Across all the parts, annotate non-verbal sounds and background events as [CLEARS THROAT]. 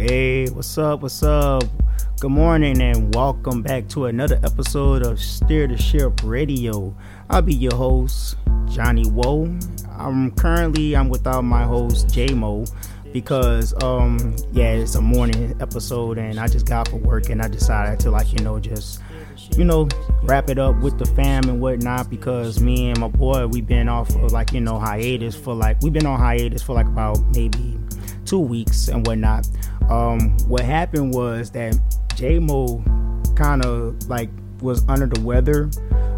Hey, what's up? What's up? Good morning and welcome back to another episode of Steer the Ship Radio. I'll be your host, Johnny Woe. I'm currently I'm without my host J Mo because um yeah it's a morning episode and I just got for work and I decided to like you know just you know wrap it up with the fam and whatnot because me and my boy we've been off of like you know hiatus for like we've been on hiatus for like about maybe two weeks and whatnot. Um, what happened was that J Mo kind of like was under the weather,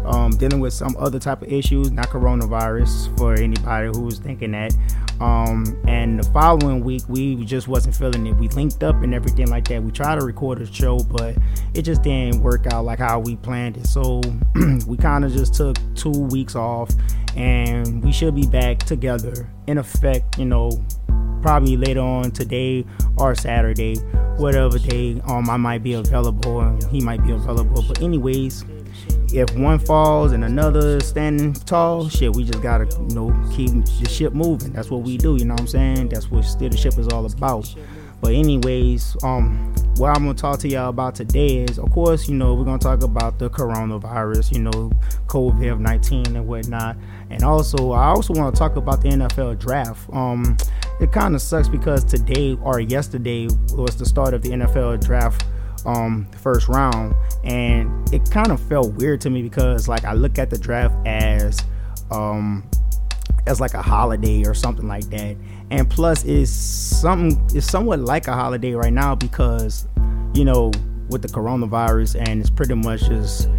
um, dealing with some other type of issues, not coronavirus for anybody who was thinking that. Um, and the following week, we just wasn't feeling it. We linked up and everything like that. We tried to record a show, but it just didn't work out like how we planned it. So [CLEARS THROAT] we kind of just took two weeks off, and we should be back together in effect, you know, probably later on today or Saturday, whatever day um I might be available and he might be available. But anyways, if one falls and another standing tall, shit, we just gotta you know keep the ship moving. That's what we do. You know what I'm saying? That's what steer the ship is all about. But anyways, um, what I'm gonna talk to y'all about today is, of course, you know, we're gonna talk about the coronavirus, you know, COVID-19 and whatnot, and also I also want to talk about the NFL draft. Um, it kind of sucks because today or yesterday was the start of the NFL draft um first round. And it kind of felt weird to me because like I look at the draft as um as like a holiday or something like that. And plus it's something it's somewhat like a holiday right now because you know with the coronavirus and it's pretty much just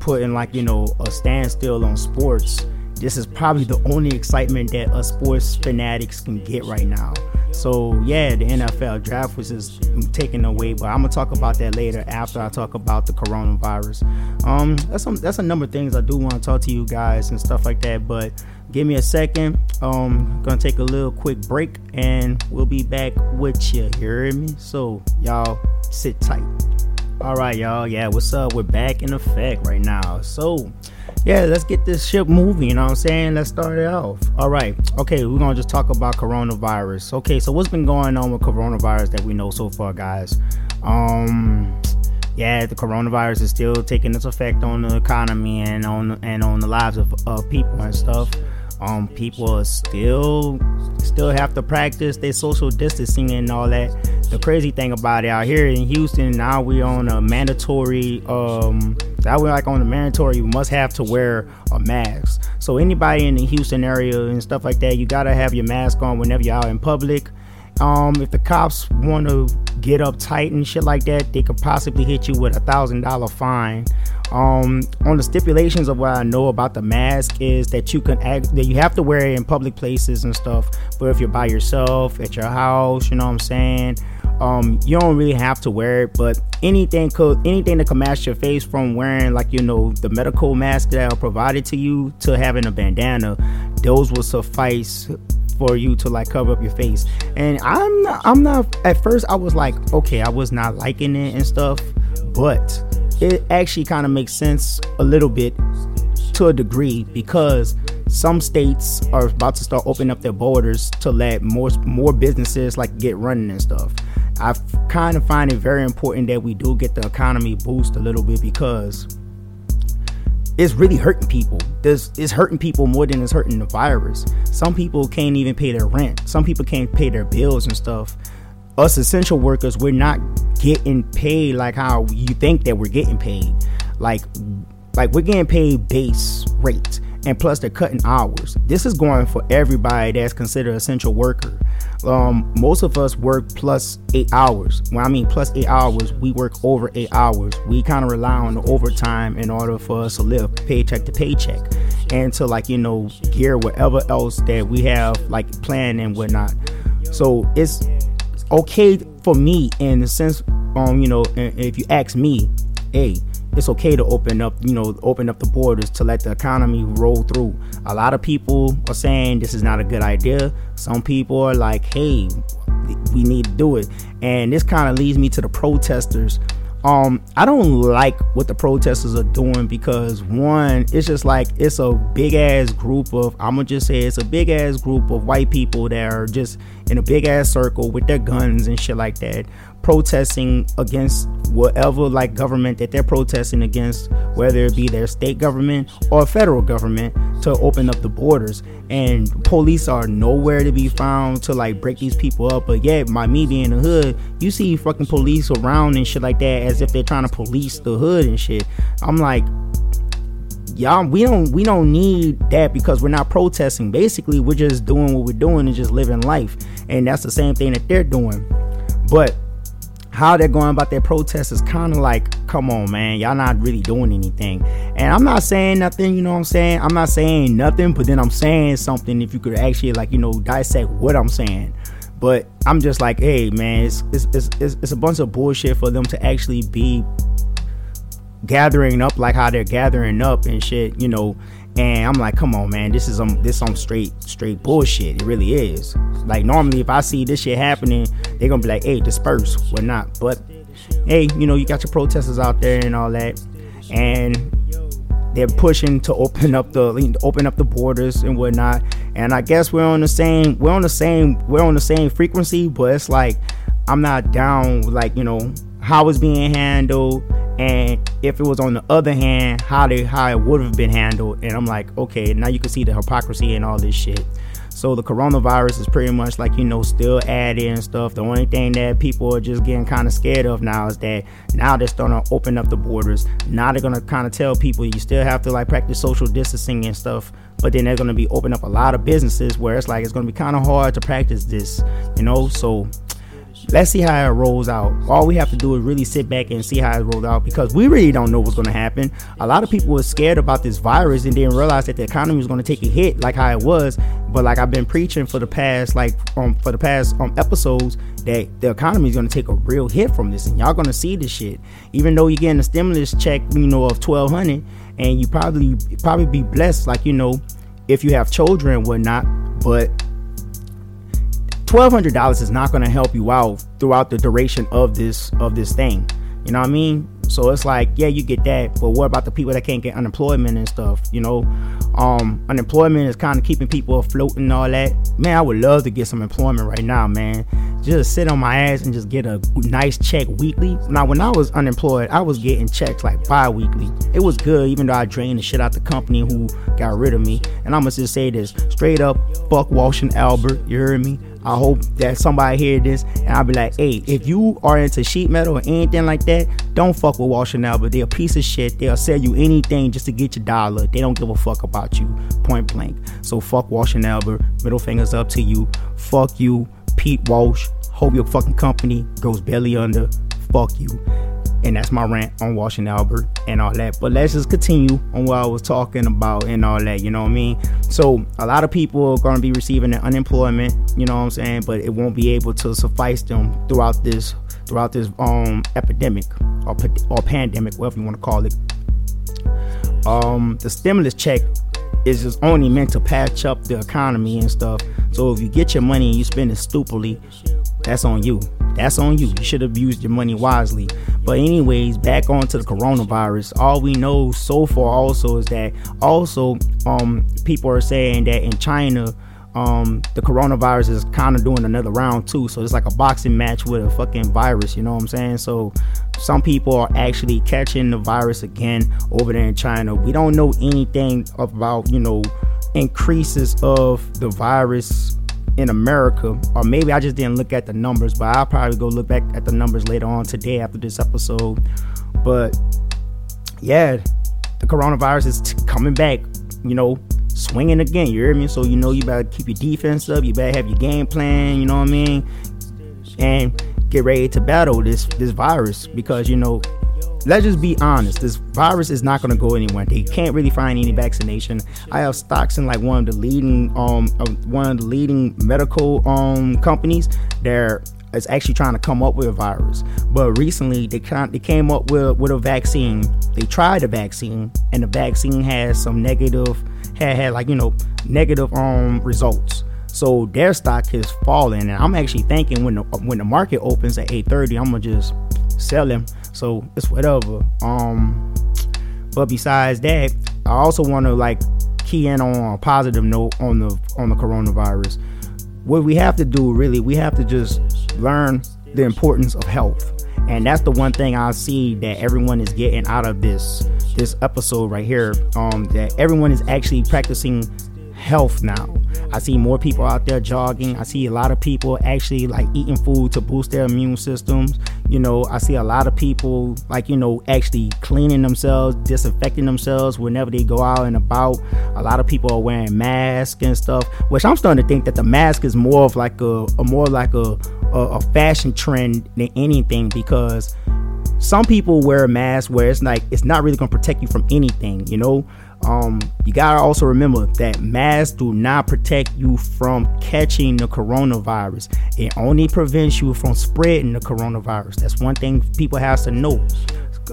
putting like you know a standstill on sports this is probably the only excitement that us sports fanatics can get right now. So yeah, the NFL draft was just taken away, but I'm gonna talk about that later after I talk about the coronavirus. Um, that's some that's a number of things I do want to talk to you guys and stuff like that. But give me a second. Um, gonna take a little quick break and we'll be back with you. You hear me? So y'all sit tight. All right, y'all. Yeah, what's up? We're back in effect right now. So yeah, let's get this ship moving. You know what I'm saying? Let's start it off. All right. Okay, we're gonna just talk about coronavirus. Okay, so what's been going on with coronavirus that we know so far, guys? Um, yeah, the coronavirus is still taking its effect on the economy and on and on the lives of, of people and stuff. Um, people still still have to practice their social distancing and all that. The crazy thing about it out here in Houston, now we're on a mandatory um that way, like on the mandatory, you must have to wear a mask. So anybody in the Houston area and stuff like that, you gotta have your mask on whenever you're out in public. Um, if the cops want to get uptight and shit like that, they could possibly hit you with a thousand dollar fine. Um, on the stipulations of what I know about the mask is that you can act that you have to wear it in public places and stuff. But if you're by yourself at your house, you know what I'm saying um, you don't really have to wear it, but anything could anything that could mask your face from wearing like you know the medical mask that are provided to you to having a bandana, those will suffice for you to like cover up your face. And I'm not, I'm not at first I was like okay I was not liking it and stuff, but it actually kind of makes sense a little bit to a degree because some states are about to start opening up their borders to let more more businesses like get running and stuff. I kind of find it very important that we do get the economy boost a little bit because it's really hurting people. This it's hurting people more than it's hurting the virus. Some people can't even pay their rent. Some people can't pay their bills and stuff. Us essential workers, we're not getting paid like how you think that we're getting paid. Like like we're getting paid base rate and plus they're cutting hours. This is going for everybody that's considered essential worker. Um, most of us work plus eight hours. When I mean plus eight hours, we work over eight hours. We kind of rely on the overtime in order for us to live paycheck to paycheck and to like you know gear whatever else that we have like planned and whatnot. So it's okay for me in the sense, um, you know, if you ask me, hey, it's okay to open up, you know, open up the borders to let the economy roll through. A lot of people are saying this is not a good idea. Some people are like, hey, we need to do it. And this kind of leads me to the protesters um i don't like what the protesters are doing because one it's just like it's a big ass group of i'm gonna just say it's a big ass group of white people that are just in a big ass circle with their guns and shit like that protesting against whatever like government that they're protesting against, whether it be their state government or federal government, to open up the borders. And police are nowhere to be found to like break these people up. But yet, my me being in the hood, you see fucking police around and shit like that as if they're trying to police the hood and shit. I'm like, y'all we don't we don't need that because we're not protesting basically we're just doing what we're doing and just living life and that's the same thing that they're doing but how they're going about their protests is kind of like, come on, man, y'all not really doing anything. And I'm not saying nothing, you know what I'm saying? I'm not saying nothing, but then I'm saying something if you could actually, like, you know, dissect what I'm saying. But I'm just like, hey, man, it's, it's, it's, it's a bunch of bullshit for them to actually be gathering up like how they're gathering up and shit, you know, and I'm like, come on, man, this is um this some straight straight bullshit. It really is. Like normally, if I see this shit happening, they're gonna be like, hey, disperse. We're not, but hey, you know, you got your protesters out there and all that, and they're pushing to open up the open up the borders and whatnot. And I guess we're on the same we're on the same we're on the same frequency, but it's like I'm not down like you know how it's being handled and if it was on the other hand how they how it would have been handled. And i'm like okay now you can see the hypocrisy and all this shit. So the coronavirus is pretty much like you know still adding and stuff. The only thing that people are just getting kind of scared of now is that now they're starting to open up the borders. Now they're gonna kind of tell people you still have to like practice social distancing and stuff but then they're gonna be opening up a lot of businesses where it's like it's gonna be kind of hard to practice this you know? So let's see how it rolls out. All we have to do is really sit back and see how it rolls out because we really don't know what's going to happen. A lot of people were scared about this virus and didn't realize that the economy was going to take a hit like how it was. But like I've been preaching for the past like um for the past um episodes that the economy is going to take a real hit from this and y'all going to see this shit. Even though you're getting a stimulus check, you know, of 1200 and you probably probably be blessed like you know if you have children and whatnot, but twelve hundred dollars is not going to help you out throughout the duration of this of this thing. You know what I mean? So it's like, yeah, you get that, but what about the people that can't get unemployment and stuff? You know, um, unemployment is kind of keeping people afloat and all that. Man, I would love to get some employment right now, man. Just sit on my ass and just get a nice check weekly. Now, when I was unemployed, I was getting checks like bi-weekly. It was good, even though I drained the shit out the company who got rid of me. And I'm gonna just say this straight up: fuck Walsh and Albert. You hear me? I hope that somebody hear this and I'll be like, hey, if you are into sheet metal or anything like that, don't fuck with Walsh and Albert. They're a piece of shit. They'll sell you anything just to get your dollar. They don't give a fuck about you, point blank. So fuck Walsh and Albert. Middle fingers up to you. Fuck you, Pete Walsh. Hope your fucking company goes belly under. Fuck you. And that's my rant on Walsh and Albert and all that. But let's just continue on what I was talking about and all that. You know what I mean? So a lot of people are to be receiving the unemployment. You know what I'm saying? But it won't be able to suffice them throughout this throughout this um epidemic or or pandemic, whatever you want to call it. Um, the stimulus check is just only meant to patch up the economy and stuff. So if you get your money and you spend it stupidly, that's on you. That's on you. You should have used your money wisely. But anyways, back on to the coronavirus. All we know so far also is that also um people are saying that in China um the coronavirus is kind of doing another round too. So it's like a boxing match with a fucking virus, you know what I'm saying? So some people are actually catching the virus again over there in China. We don't know anything about, you know, increases of the virus in America, or maybe I just didn't look at the numbers, but I'll probably go look back at the numbers later on today after this episode. But yeah, the coronavirus is t- coming back, you know, swinging again. You hear me? So you know you better keep your defense up. You better have your game plan. You know what I mean? And get ready to battle this this virus because you know let's just be honest. This virus is not going to go anywhere. They can't really find any vaccination. I have stocks in like one of the leading um uh, one of the leading medical um companies. They're is actually trying to come up with a virus. But recently they kind they came up with with a vaccine. They tried a vaccine and the vaccine has some negative had had like you know negative um results. So their stock has fallen, and I'm actually thinking when the when the market opens at 8:30, I'm gonna just sell them. So it's whatever. Um, but besides that, I also want to like key in on a positive note on the on the coronavirus. What we have to do really, we have to just learn the importance of health. And that's the one thing I see that everyone is getting out of this this episode right here. Um, that everyone is actually practicing health now. I see more people out there jogging. I see a lot of people actually like eating food to boost their immune systems. You know, I see a lot of people like, you know, actually cleaning themselves, disinfecting themselves whenever they go out and about. A lot of people are wearing masks and stuff, which I'm starting to think that the mask is more of like a, a more like a, a, a fashion trend than anything because some people wear a mask where it's like it's not really going to protect you from anything, you know um, you gotta also remember that masks do not protect you from catching the coronavirus. It only prevents you from spreading the coronavirus. That's one thing people have to know.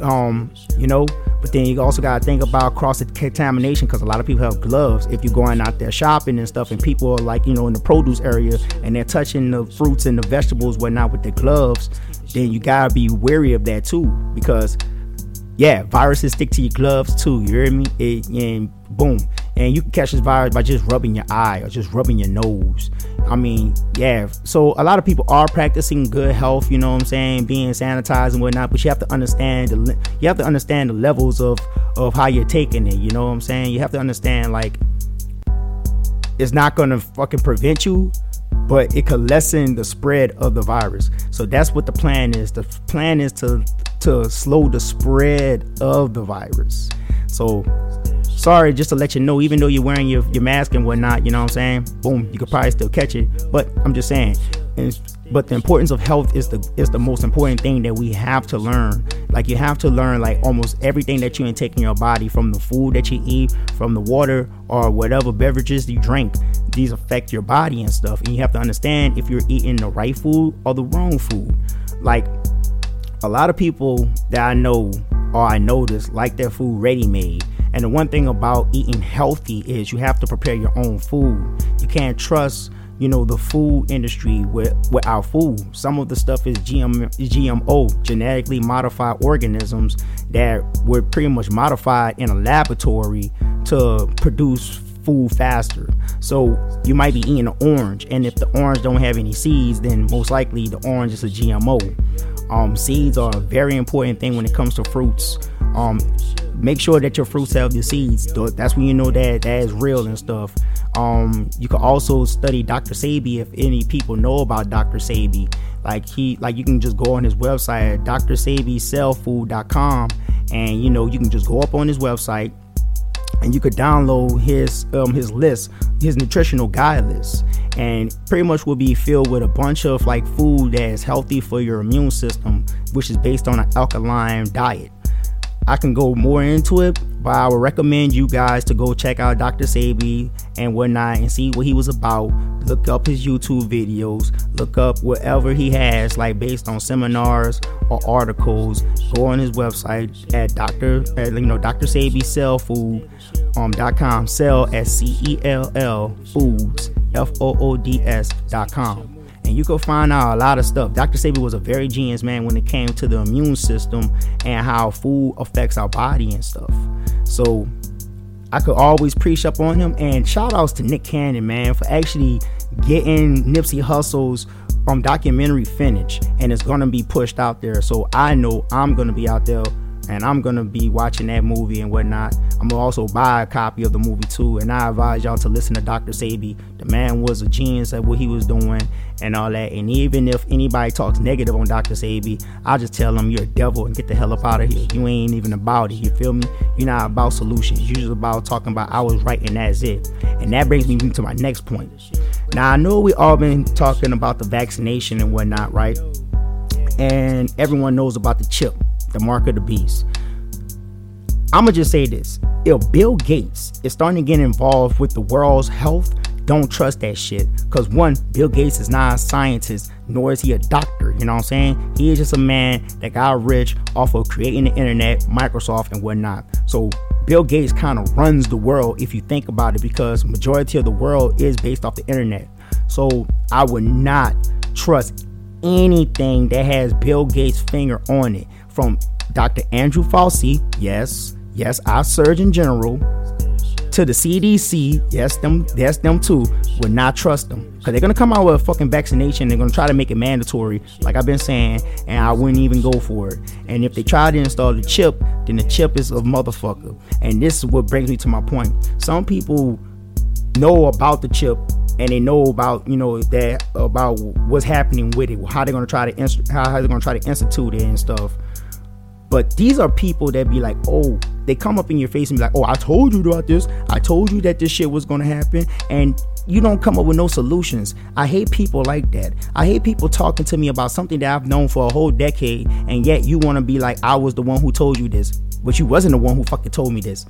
Um, you know, but then you also gotta think about cross contamination because a lot of people have gloves. If you're going out there shopping and stuff, and people are like, you know, in the produce area and they're touching the fruits and the vegetables, whatnot, with their gloves, then you gotta be wary of that too because yeah, viruses stick to your gloves too. You hear me? It, and boom, and you can catch this virus by just rubbing your eye or just rubbing your nose. I mean, yeah. So a lot of people are practicing good health. You know what I'm saying? Being sanitized and whatnot. But you have to understand the you have to understand the levels of of how you're taking it. You know what I'm saying? You have to understand like it's not gonna fucking prevent you but it could lessen the spread of the virus. So that's what the plan is. The plan is to to slow the spread of the virus. So sorry, just to let you know, even though you're wearing your, your mask and whatnot, you know what I'm saying? Boom, you could probably still catch it. But I'm just saying, but the importance of health is the is the most important thing that we have to learn. Like you have to learn like almost everything that you intake in your body, from the food that you eat, from the water or whatever beverages you drink. These affect your body and stuff, and you have to understand if you're eating the right food or the wrong food. Like a lot of people that I know or I notice like their food ready made. And the one thing about eating healthy is you have to prepare your own food. You can't trust, you know, the food industry with, with our food. Some of the stuff is GM, GMO, genetically modified organisms that were pretty much modified in a laboratory to produce food faster. So you might be eating an orange, and if the orange don't have any seeds, then most likely the orange is a GMO. Um, seeds are a very important thing when it comes to fruits. Um, make sure that your fruits have the seeds. That's when you know that that is real and stuff. Um, you can also study Dr. Sebi if any people know about Dr. Sebi. Like he, like you can just go on his website, drsebicellfood.com, and you know you can just go up on his website and you could download his um, his list, his nutritional guide list, and pretty much will be filled with a bunch of like food that is healthy for your immune system, which is based on an alkaline diet. I can go more into it, but I would recommend you guys to go check out Dr. Sebi and whatnot and see what he was about. Look up his YouTube videos, look up whatever he has, like based on seminars or articles. Go on his website at Dr. At, you know Dr. Sebi Cell Food um, dot com. Cell S C E L L Foods F O O D S dot com and you can find out a lot of stuff. Dr. Sebi was a very genius man when it came to the immune system and how food affects our body and stuff. So I could always preach up on him. And shout outs to Nick Cannon, man, for actually getting Nipsey Hussle's um, documentary finished and it's gonna be pushed out there. So I know I'm gonna be out there and I'm gonna be watching that movie and whatnot. I'm gonna also buy a copy of the movie too, and I advise y'all to listen to Dr. Sebi. The man was a genius at what he was doing and all that. And even if anybody talks negative on Dr. Sebi, I'll just tell them you're a devil and get the hell up out of here. You ain't even about it. You feel me? You're not about solutions. You're just about talking about I was right and that's it. And that brings me to my next point. Now I know we all been talking about the vaccination and whatnot, right? And everyone knows about the chip the mark of the beast. I'm gonna just say this: if Bill Gates is starting to get involved with the world's health, don't trust that shit. Cause one, Bill Gates is not a scientist, nor is he a doctor. You know what I'm saying? He is just a man that got rich off of creating the internet, Microsoft, and whatnot. So Bill Gates kind of runs the world if you think about it, because majority of the world is based off the internet. So I would not trust anything that has Bill Gates' finger on it. From Dr. Andrew Fauci, yes, yes, our Surgeon General, to the CDC, yes, them, yes, them too, would not trust them because they're gonna come out with a fucking vaccination. They're gonna try to make it mandatory, like I've been saying, and I wouldn't even go for it. And if they try to install the chip, then the chip is a motherfucker. And this is what brings me to my point. Some people know about the chip and they know about you know that about what's happening with it, how they're gonna try to how they're gonna try to institute it and stuff. But these are people that be like, oh, they come up in your face and be like, oh, I told you about this. I told you that this shit was gonna happen, and you don't come up with no solutions. I hate people like that. I hate people talking to me about something that I've known for a whole decade, and yet you want to be like, I was the one who told you this, but you wasn't the one who fucking told me this.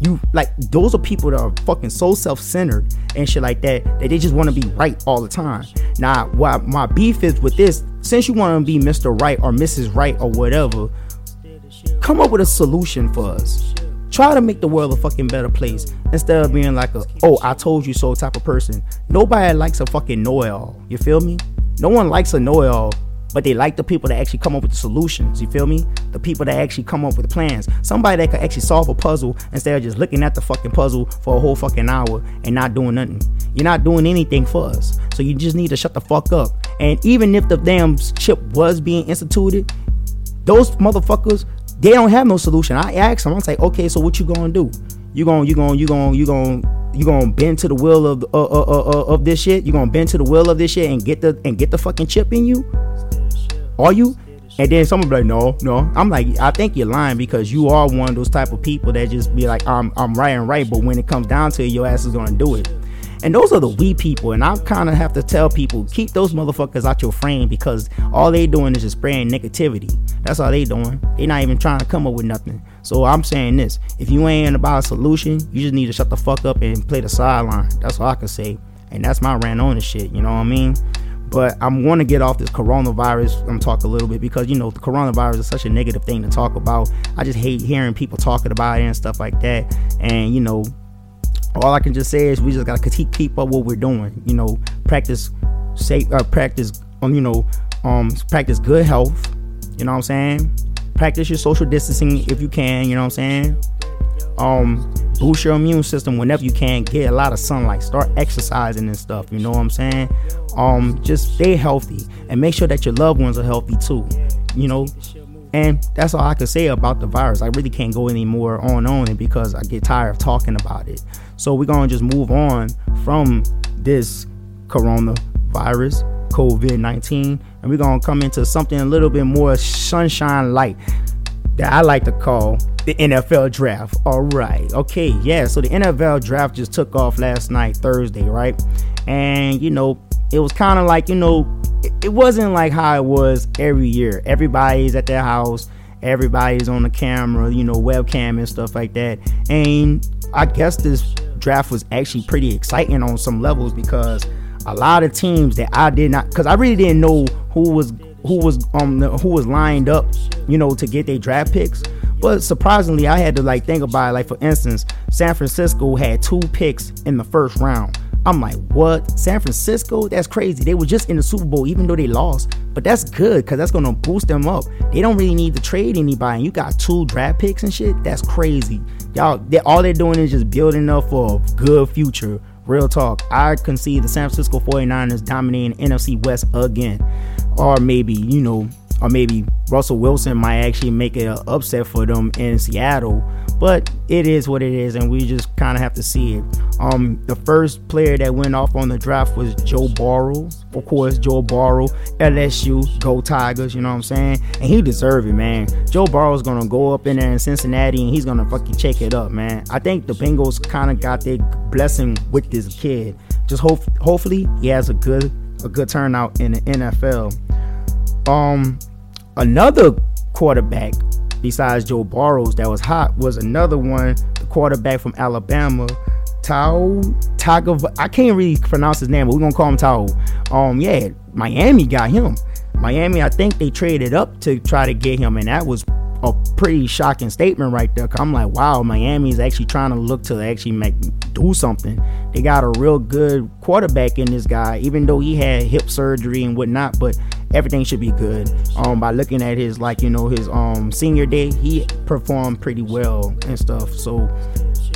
You like those are people that are fucking so self-centered and shit like that that they just want to be right all the time. Now, what my beef is with this, since you want to be Mr. Right or Mrs. Right or whatever, come up with a solution for us. Try to make the world a fucking better place instead of being like a oh I told you so type of person. Nobody likes a fucking know-it-all. You feel me? No one likes a know-it-all but they like the people that actually come up with the solutions. You feel me? The people that actually come up with the plans. Somebody that can actually solve a puzzle instead of just looking at the fucking puzzle for a whole fucking hour and not doing nothing. You're not doing anything for us. So you just need to shut the fuck up. And even if the damn chip was being instituted, those motherfuckers, they don't have no solution. I asked them, I like, okay, so what you gonna do? You gonna, you gonna, you gonna, you gonna you gonna bend to the will of uh, uh, uh, uh, of this shit? You gonna bend to the will of this shit and get the and get the fucking chip in you? Are you? And then someone be like, no, no. I'm like, I think you're lying because you are one of those type of people that just be like, I'm, I'm right and right, but when it comes down to it, your ass is gonna do it. And those are the we people, and I kind of have to tell people keep those motherfuckers out your frame because all they doing is just spraying negativity. That's all they doing. They not even trying to come up with nothing. So I'm saying this: if you ain't about a solution, you just need to shut the fuck up and play the sideline. That's all I can say. And that's my rant on the shit. You know what I mean? But I'm going to get off this coronavirus. I'm talk a little bit because you know the coronavirus is such a negative thing to talk about. I just hate hearing people talking about it and stuff like that. And you know, all I can just say is we just gotta keep keep up what we're doing. You know, practice safe, uh, practice um, you know, um, practice good health. You know what I'm saying? Practice your social distancing if you can. You know what I'm saying? Um, boost your immune system whenever you can. Get a lot of sunlight. Start exercising and stuff. You know what I'm saying? Um, just stay healthy and make sure that your loved ones are healthy too. You know, and that's all I can say about the virus. I really can't go any more on on it because I get tired of talking about it. So we're gonna just move on from this coronavirus, COVID 19, and we're gonna come into something a little bit more sunshine light that I like to call the NFL draft. All right. Okay. Yeah. So the NFL draft just took off last night, Thursday, right? And, you know, it was kind of like, you know, it, wasn't like how it was every year. Everybody's at their house, everybody's on the camera, you know, webcam and stuff like that. And I guess this draft was actually pretty exciting on some levels because a lot of teams that I did not, because I really didn't know who was who was um who was lined up, you know, to get their draft picks. But surprisingly, I had to like think about it. Like for instance, San Francisco had two picks in the first round. I'm like, what? San Francisco? That's crazy. They were just in the Super Bowl, even though they lost. But that's good because that's gonna boost them up. They don't really need to trade anybody. And you got two draft picks and shit. That's crazy. Y'all, they, all they're doing is just building up for a good future. Real talk. I can see the San Francisco 49ers dominating NFC West again. Or maybe, you know, or maybe Russell Wilson might actually make an upset for them in Seattle. But it is what it is, and we just kind of have to see it. Um, the first player that went off on the draft was Joe Burrow. Of course, Joe Burrow, LSU, go Tigers. You know what I'm saying? And he deserved it, man. Joe Burrow's gonna go up in there in Cincinnati, and he's gonna fucking check it up, man. I think the Bengals kind of got their blessing with this kid. Just hope, hopefully, he has a good, a good turnout in the NFL. Um, Another quarterback besides Joe Burrows that was hot was another one, the quarterback from Alabama, Tao Tago. I can't really pronounce his name, but we're gonna call him Tao. Um, yeah, Miami got him. Miami, I think they traded up to try to get him, and that was a pretty shocking statement right there. I'm like, wow, Miami's actually trying to look to actually make do something. They got a real good quarterback in this guy, even though he had hip surgery and whatnot. But everything should be good. Um, by looking at his like you know his um senior day, he performed pretty well and stuff. So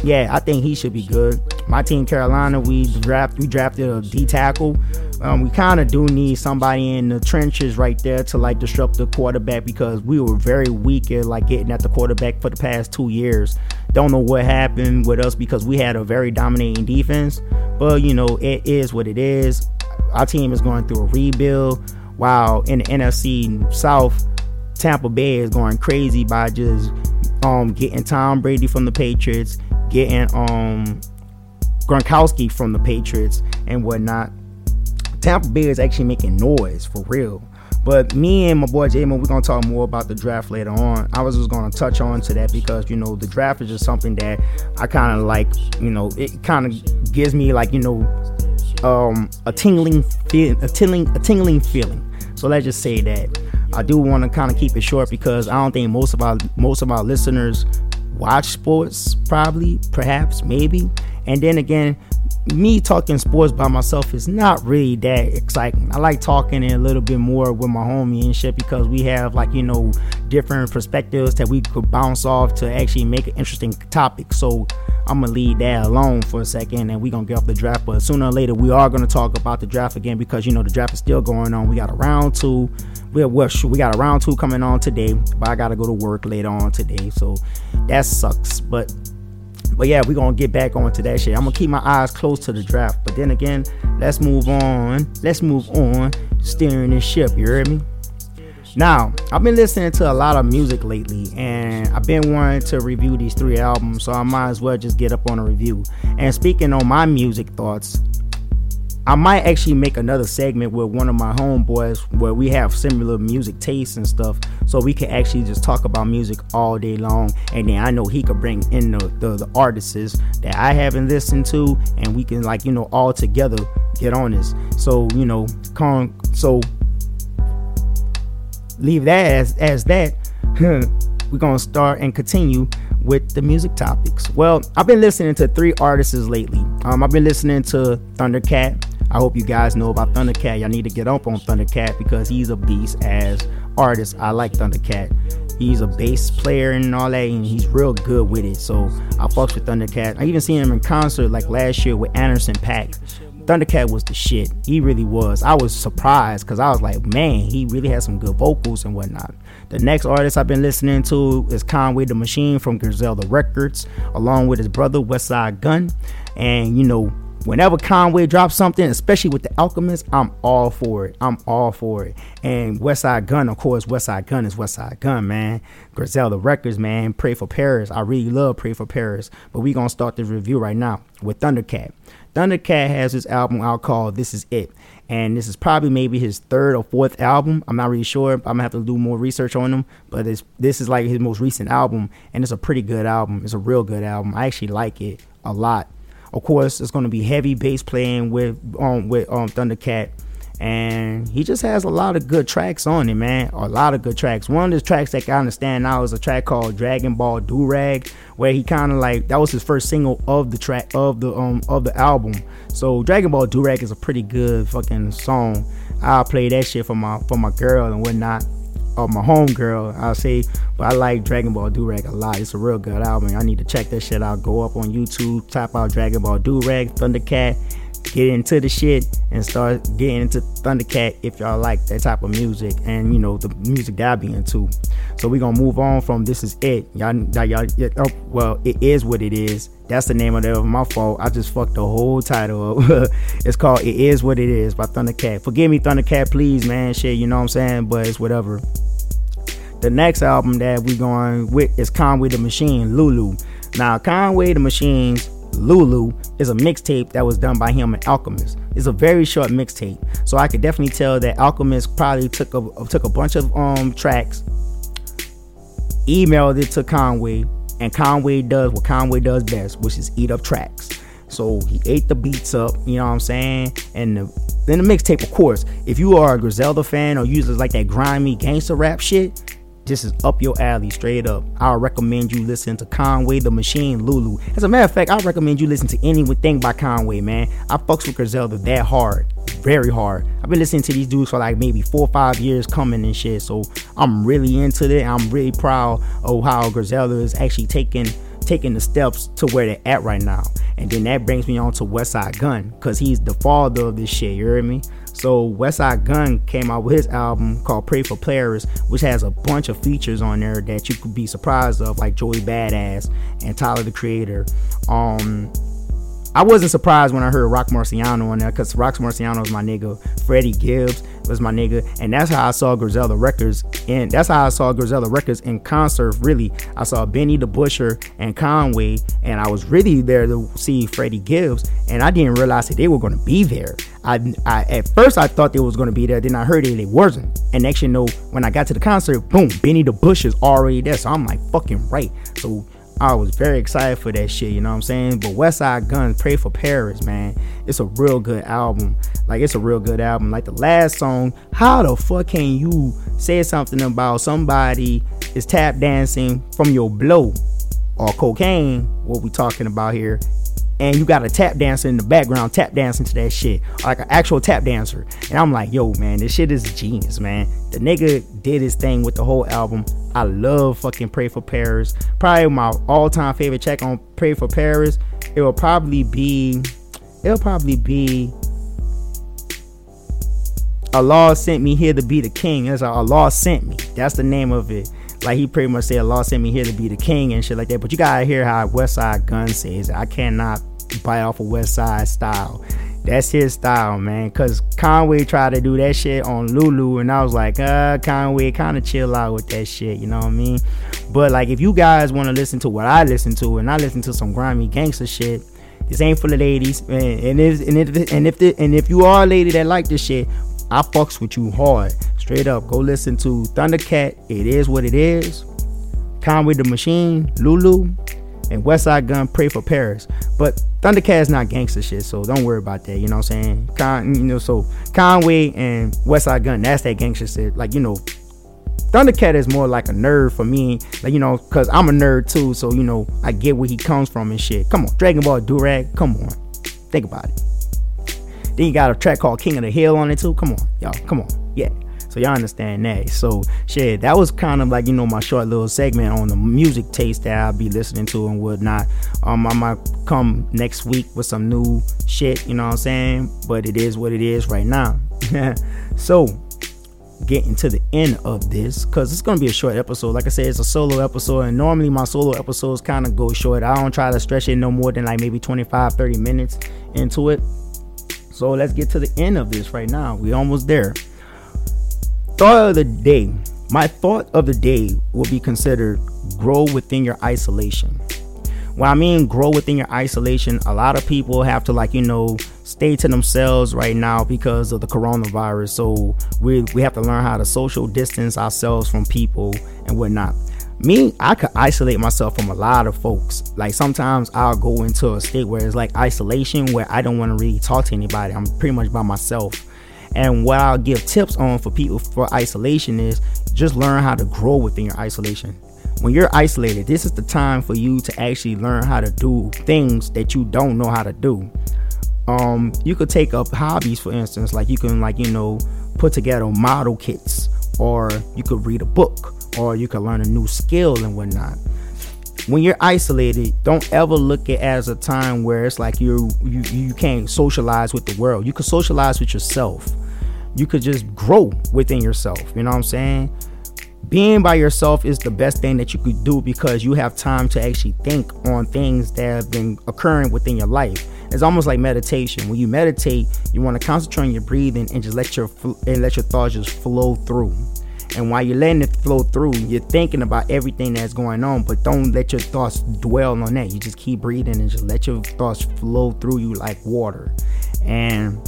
yeah, I think he should be good. My team, Carolina, we draft we drafted a D tackle. Um, we kind of do need somebody in the trenches right there to like disrupt the quarterback because we were very weak at like getting at the quarterback for the past two years. Don't know what happened with us because we had a very dominating defense, but you know it is what it is. Our team is going through a rebuild. While in the NFC South, Tampa Bay is going crazy by just um getting Tom Brady from the Patriots, getting um Gronkowski from the Patriots and whatnot. Tampa Bay is actually making noise for real. But me and my boy Jamin, we're gonna talk more about the draft later on. I was just gonna touch on to that because you know the draft is just something that I kind of like. You know, it kind of gives me like you know um, a tingling, feel, a tingling, a tingling feeling. So let's just say that I do want to kind of keep it short because I don't think most of our most of our listeners watch sports. Probably, perhaps, maybe. And then again, me talking sports by myself is not really that exciting. I like talking a little bit more with my homie and shit because we have like you know different perspectives that we could bounce off to actually make an interesting topic. So I'm gonna leave that alone for a second and we're gonna get off the draft. But sooner or later we are gonna talk about the draft again because you know the draft is still going on. We got a round two. We well, we got a round two coming on today, but I gotta go to work later on today, so that sucks. But but yeah, we're gonna get back on to that shit. I'm gonna keep my eyes close to the draft. But then again, let's move on. Let's move on. Steering this ship, you heard me? Now, I've been listening to a lot of music lately, and I've been wanting to review these three albums, so I might as well just get up on a review. And speaking on my music thoughts, I might actually make another segment with one of my homeboys where we have similar music tastes and stuff, so we can actually just talk about music all day long. And then I know he could bring in the, the, the artists that I haven't listened to, and we can like you know all together get on this. So you know, con so leave that as as that. [LAUGHS] We're gonna start and continue with the music topics. Well, I've been listening to three artists lately. Um, I've been listening to Thundercat. I hope you guys know about Thundercat. Y'all need to get up on Thundercat because he's a beast as artist. I like Thundercat. He's a bass player and all that, and he's real good with it. So I fucks with Thundercat. I even seen him in concert like last year with Anderson .Paak. Thundercat was the shit. He really was. I was surprised because I was like, man, he really has some good vocals and whatnot. The next artist I've been listening to is Conway the Machine from Griselda Records, along with his brother Westside Gunn. And you know, whenever Conway drops something, especially with the Alchemist, I'm all for it. I'm all for it. And Westside Gunn, of course, Westside Gunn is Westside Gunn, man. Griselda Records, man. Pray for Paris. I really love Pray for Paris. But we gonna start this review right now with Thundercat. Thundercat has his album out called This Is It. And this is probably maybe his third or fourth album. I'm not really sure. I'm gonna have to do more research on him. But this is like his most recent album, and it's a pretty good album. It's a real good album. I actually like it a lot. Of course, it's to be heavy bass playing with um with um Thundercat, and he just has a lot of good tracks on it, man. A lot of good tracks. One of the tracks that I understand now is a track called Dragon Ball Durag, where he kind of like that was his first single of the track of the um of the album. So Dragon Ball Durag is a pretty good fucking song. I'll play that shit for my for my girl and whatnot or my homegirl, I'll say. But I like Dragon Ball Durag a lot. It's a real good album. I need to check that shit out. Go up on YouTube, type out Dragon Ball Durag, Thundercat, get into the shit and start getting into Thundercat if y'all like that type of music and you know the music that I be into. So we gonna move on from this is it. Y'all, y'all, y'all oh, well, it is what it is. That's the name of it. My fault. I just fucked the whole title up. [LAUGHS] it's called "It Is What It Is" by Thundercat. Forgive me, Thundercat, please, man. Shit, you know what I'm saying? But it's whatever. The next album that we going with is Conway the Machine, Lulu. Now, Conway the Machine's Lulu is a mixtape that was done by him and Alchemist. It's a very short mixtape, so I could definitely tell that Alchemist probably took a took a bunch of um tracks, emailed it to Conway, and Conway does what Conway does best, which is eat up tracks. So he ate the beats up, you know what I'm saying? And the, then the mixtape, of course, if you are a Griselda fan or users like that grimy gangster rap shit, this is up your alley, straight up. I recommend you listen to Conway the Machine Lulu. As a matter of fact, I recommend you listen to anything by Conway, man. I fucks with Griselda that hard, very hard. I've been listening to these dudes for like maybe four or five years coming and shit. So I'm really into it. I'm really proud of how Griselda is actually taking taking the steps to where they're at right now. And then that brings me on to Westside Gunn, because he's the father of this shit, you heard me? So Westside Gunn came out with his album called Pray for Paris, which has a bunch of features on there that you could be surprised of, like Joey Badass and Tyler the Creator. Um I wasn't surprised when I heard Rock Marciano on there because Rock Marciano is my nigga. Freddie Gibbs was my nigga. And that's how I saw Griselda Records. And that's how I saw Griselda Records in concert, really. I saw Benny the Butcher and Conway. And I was really there to see Freddie Gibbs. And I didn't realize that they were going to be there. I, I At first, I thought they was going to be there. Then I heard it, it wasn't. And you know, when I got to the concert, boom, Benny the Butcher's already there. So I'm like, fucking right. So I was very excited for that shit, you know what I'm saying? But Westside Gunn, Pray for Paris, man. It's a real good album. Like it's a real good album. Like the last song, how the fuck can you say something about somebody is tap dancing from your blow or cocaine, what we talking about here, and you got a tap dancer in the background tap dancing to that shit like an actual tap dancer and i'm like yo man this shit is genius man the nigga did his thing with the whole album i love fucking pray for paris probably my all-time favorite check on pray for paris it will probably be it'll probably be Allah sent me here to be the king. That's Allah sent me. That's the name of it. Like he pretty much said, Allah sent me here to be the king and shit like that. But you gotta hear how Westside Gunn says. I cannot bite off a Westside style. That's his style, man. Cause Conway tried to do that shit on Lulu, and I was like, uh, Conway, kind of chill out with that shit. You know what I mean? But like, if you guys want to listen to what I listen to, and I listen to some grimy gangster shit, this ain't for the ladies. And, and, if, and if and if the, and if you are a lady that like this shit, I fucks with you hard. Straight up, go listen to Thundercat. It is what it is. Conway the Machine, Lulu, and Westside Gunn. Pray for Paris. But Thundercat is not gangster shit, so don't worry about that. You know what I'm saying? Con, you know, so Conway and Westside Gunn. that's that gangster shit. Like you know, Thundercat is more like a nerd for me, like you know, cause I'm a nerd too. So you know, I get where he comes from and shit. Come on, Dragon Ball Durag, come on, think about it. Then you got a track called King of the Hill on it too. Come on, y'all, come on, yeah. So y'all understand that. So shit, that was kind of like you know my short little segment on the music taste that I'll be listening to and whatnot. Um, I might come next week with some new shit. You know what I'm saying? But it is what it is right now. [LAUGHS] so getting to the end of this because it's gonna be a short episode. Like I said, it's a solo episode, and normally my solo episodes kind of go short. I don't try to stretch it no more than like maybe 25, 30 minutes into it. So let's get to the end of this right now. We're almost there. Thought of the day. My thought of the day will be considered grow within your isolation. When I mean grow within your isolation, a lot of people have to like, you know, stay to themselves right now because of the coronavirus. So we we have to learn how to social distance ourselves from people and whatnot me i could isolate myself from a lot of folks. Like sometimes i'll go into a state where it's like isolation where i don't want to really talk to anybody. I'm pretty much by myself. And what i'll give tips on for people for isolation is just learn how to grow within your isolation. When you're isolated this is the time for you to actually learn how to do things that you don't know how to do. Um you could take up hobbies for instance like you can like you know put together model kits or you could read a book or you can learn a new skill and whatnot. When you're isolated, don't ever look at as a time where it's like you you you can't socialize with the world. You can socialize with yourself. You could just grow within yourself. You know what I'm saying? Being by yourself is the best thing that you could do because you have time to actually think on things that have been occurring within your life. It's almost like meditation. When you meditate, you want to concentrate on your breathing and just let your and let your thoughts just flow through. And while you're letting it flow through, you're thinking about everything that's going on, but don't let your thoughts dwell on that. You just keep breathing and just let your thoughts flow through you like water. And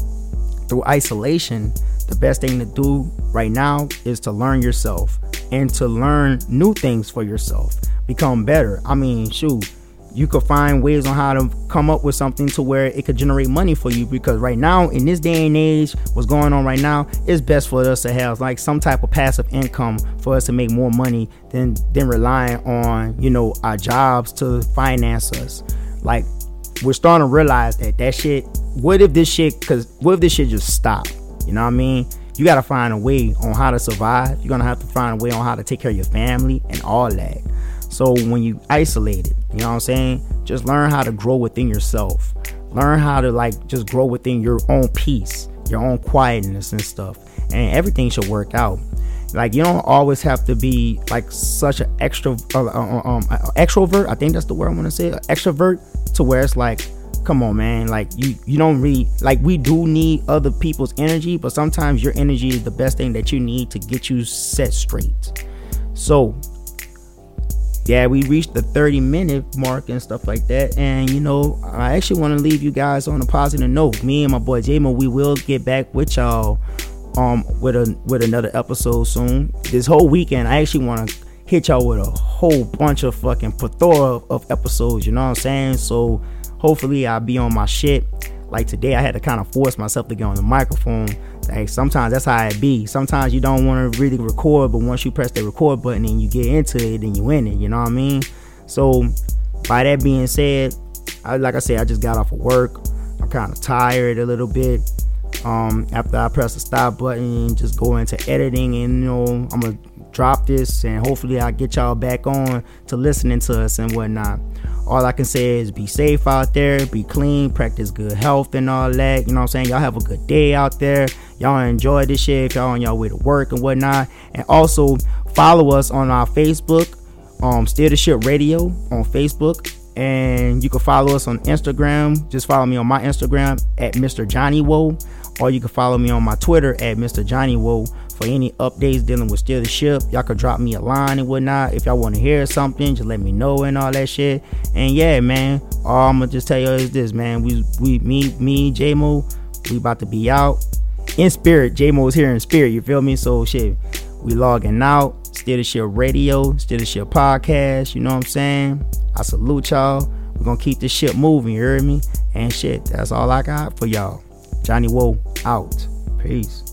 through isolation, the best thing to do right now is to learn yourself and to learn new things for yourself. Become better. I mean, shoot, you could find ways on how to come up with something to where it could generate money for you because right now in this day and age what's going on right now it's best for us to have like some type of passive income for us to make more money than than relying on you know our jobs to finance us like we're starting to realize that that shit. What if this shit? Cause what if this shit just stop? You know what I mean? You gotta find a way on how to survive. You're gonna have to find a way on how to take care of your family and all that. So when you isolate it, you know what I'm saying? Just learn how to grow within yourself. Learn how to like just grow within your own peace, your own quietness and stuff. And everything should work out. Like you don't always have to be like such an extra uh, uh, um, uh, extrovert. I think that's the word I want to say. Extrovert to where it's like, come on, man. Like you you don't really like we do need other people's energy, but sometimes your energy is the best thing that you need to get you set straight. So yeah, we reached the 30 minute mark and stuff like that. And you know, I actually want to leave you guys on a positive note. Me and my boy Jamo, we will get back with y'all um with a with another episode soon. This whole weekend, I actually want to hit y'all with a whole bunch of fucking plethora of episodes. You know what I'm saying? So hopefully I'll be on my shit. Like today, I had to kind of force myself to get on the microphone. Like sometimes that's how it be. Sometimes you don't want to really record, but once you press the record button and you get into it, then you in it. You know what I mean? So by that being said, I, like I said, I just got off of work. I'm kind of tired a little bit. Um, after I press the stop button, just go into editing, and you know I'm gonna drop this, and hopefully I get y'all back on to listening to us and whatnot all I can say is be safe out there, be clean, practice good health and all that. You know what I'm saying? Y'all have a good day out there. Y'all enjoy this shit if y'all on y'all way to work and whatnot. And also follow us on our Facebook, um, Steer the Ship Radio on Facebook. And you can follow us on Instagram. Just follow me on my Instagram at Mr. Johnny Woe. Or you can follow me on my Twitter at Mr. Johnny Woe for any updates dealing with Steer the Ship. Y'all could drop me a line and whatnot. If y'all want to hear something, just let me know and all that shit. And yeah, man, all I'm gonna just tell you is this, man. We we me me J-Mo, we about to be out in spirit. J-Mo is here in spirit. You feel me? So shit, we logging out. Steer the Ship Radio, Steer the Ship Podcast. You know what I'm saying? I salute y'all. We're gonna keep this ship moving. You heard me? And shit, that's all I got for y'all. Johnny Woe out. Peace.